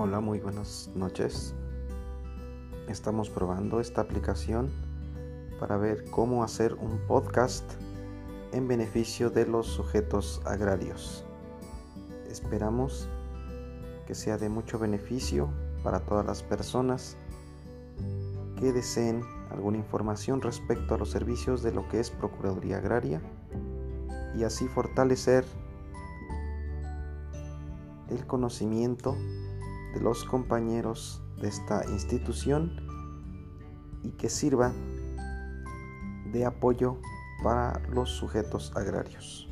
Hola, muy buenas noches. Estamos probando esta aplicación para ver cómo hacer un podcast en beneficio de los sujetos agrarios. Esperamos que sea de mucho beneficio para todas las personas que deseen alguna información respecto a los servicios de lo que es Procuraduría Agraria y así fortalecer el conocimiento de los compañeros de esta institución y que sirva de apoyo para los sujetos agrarios.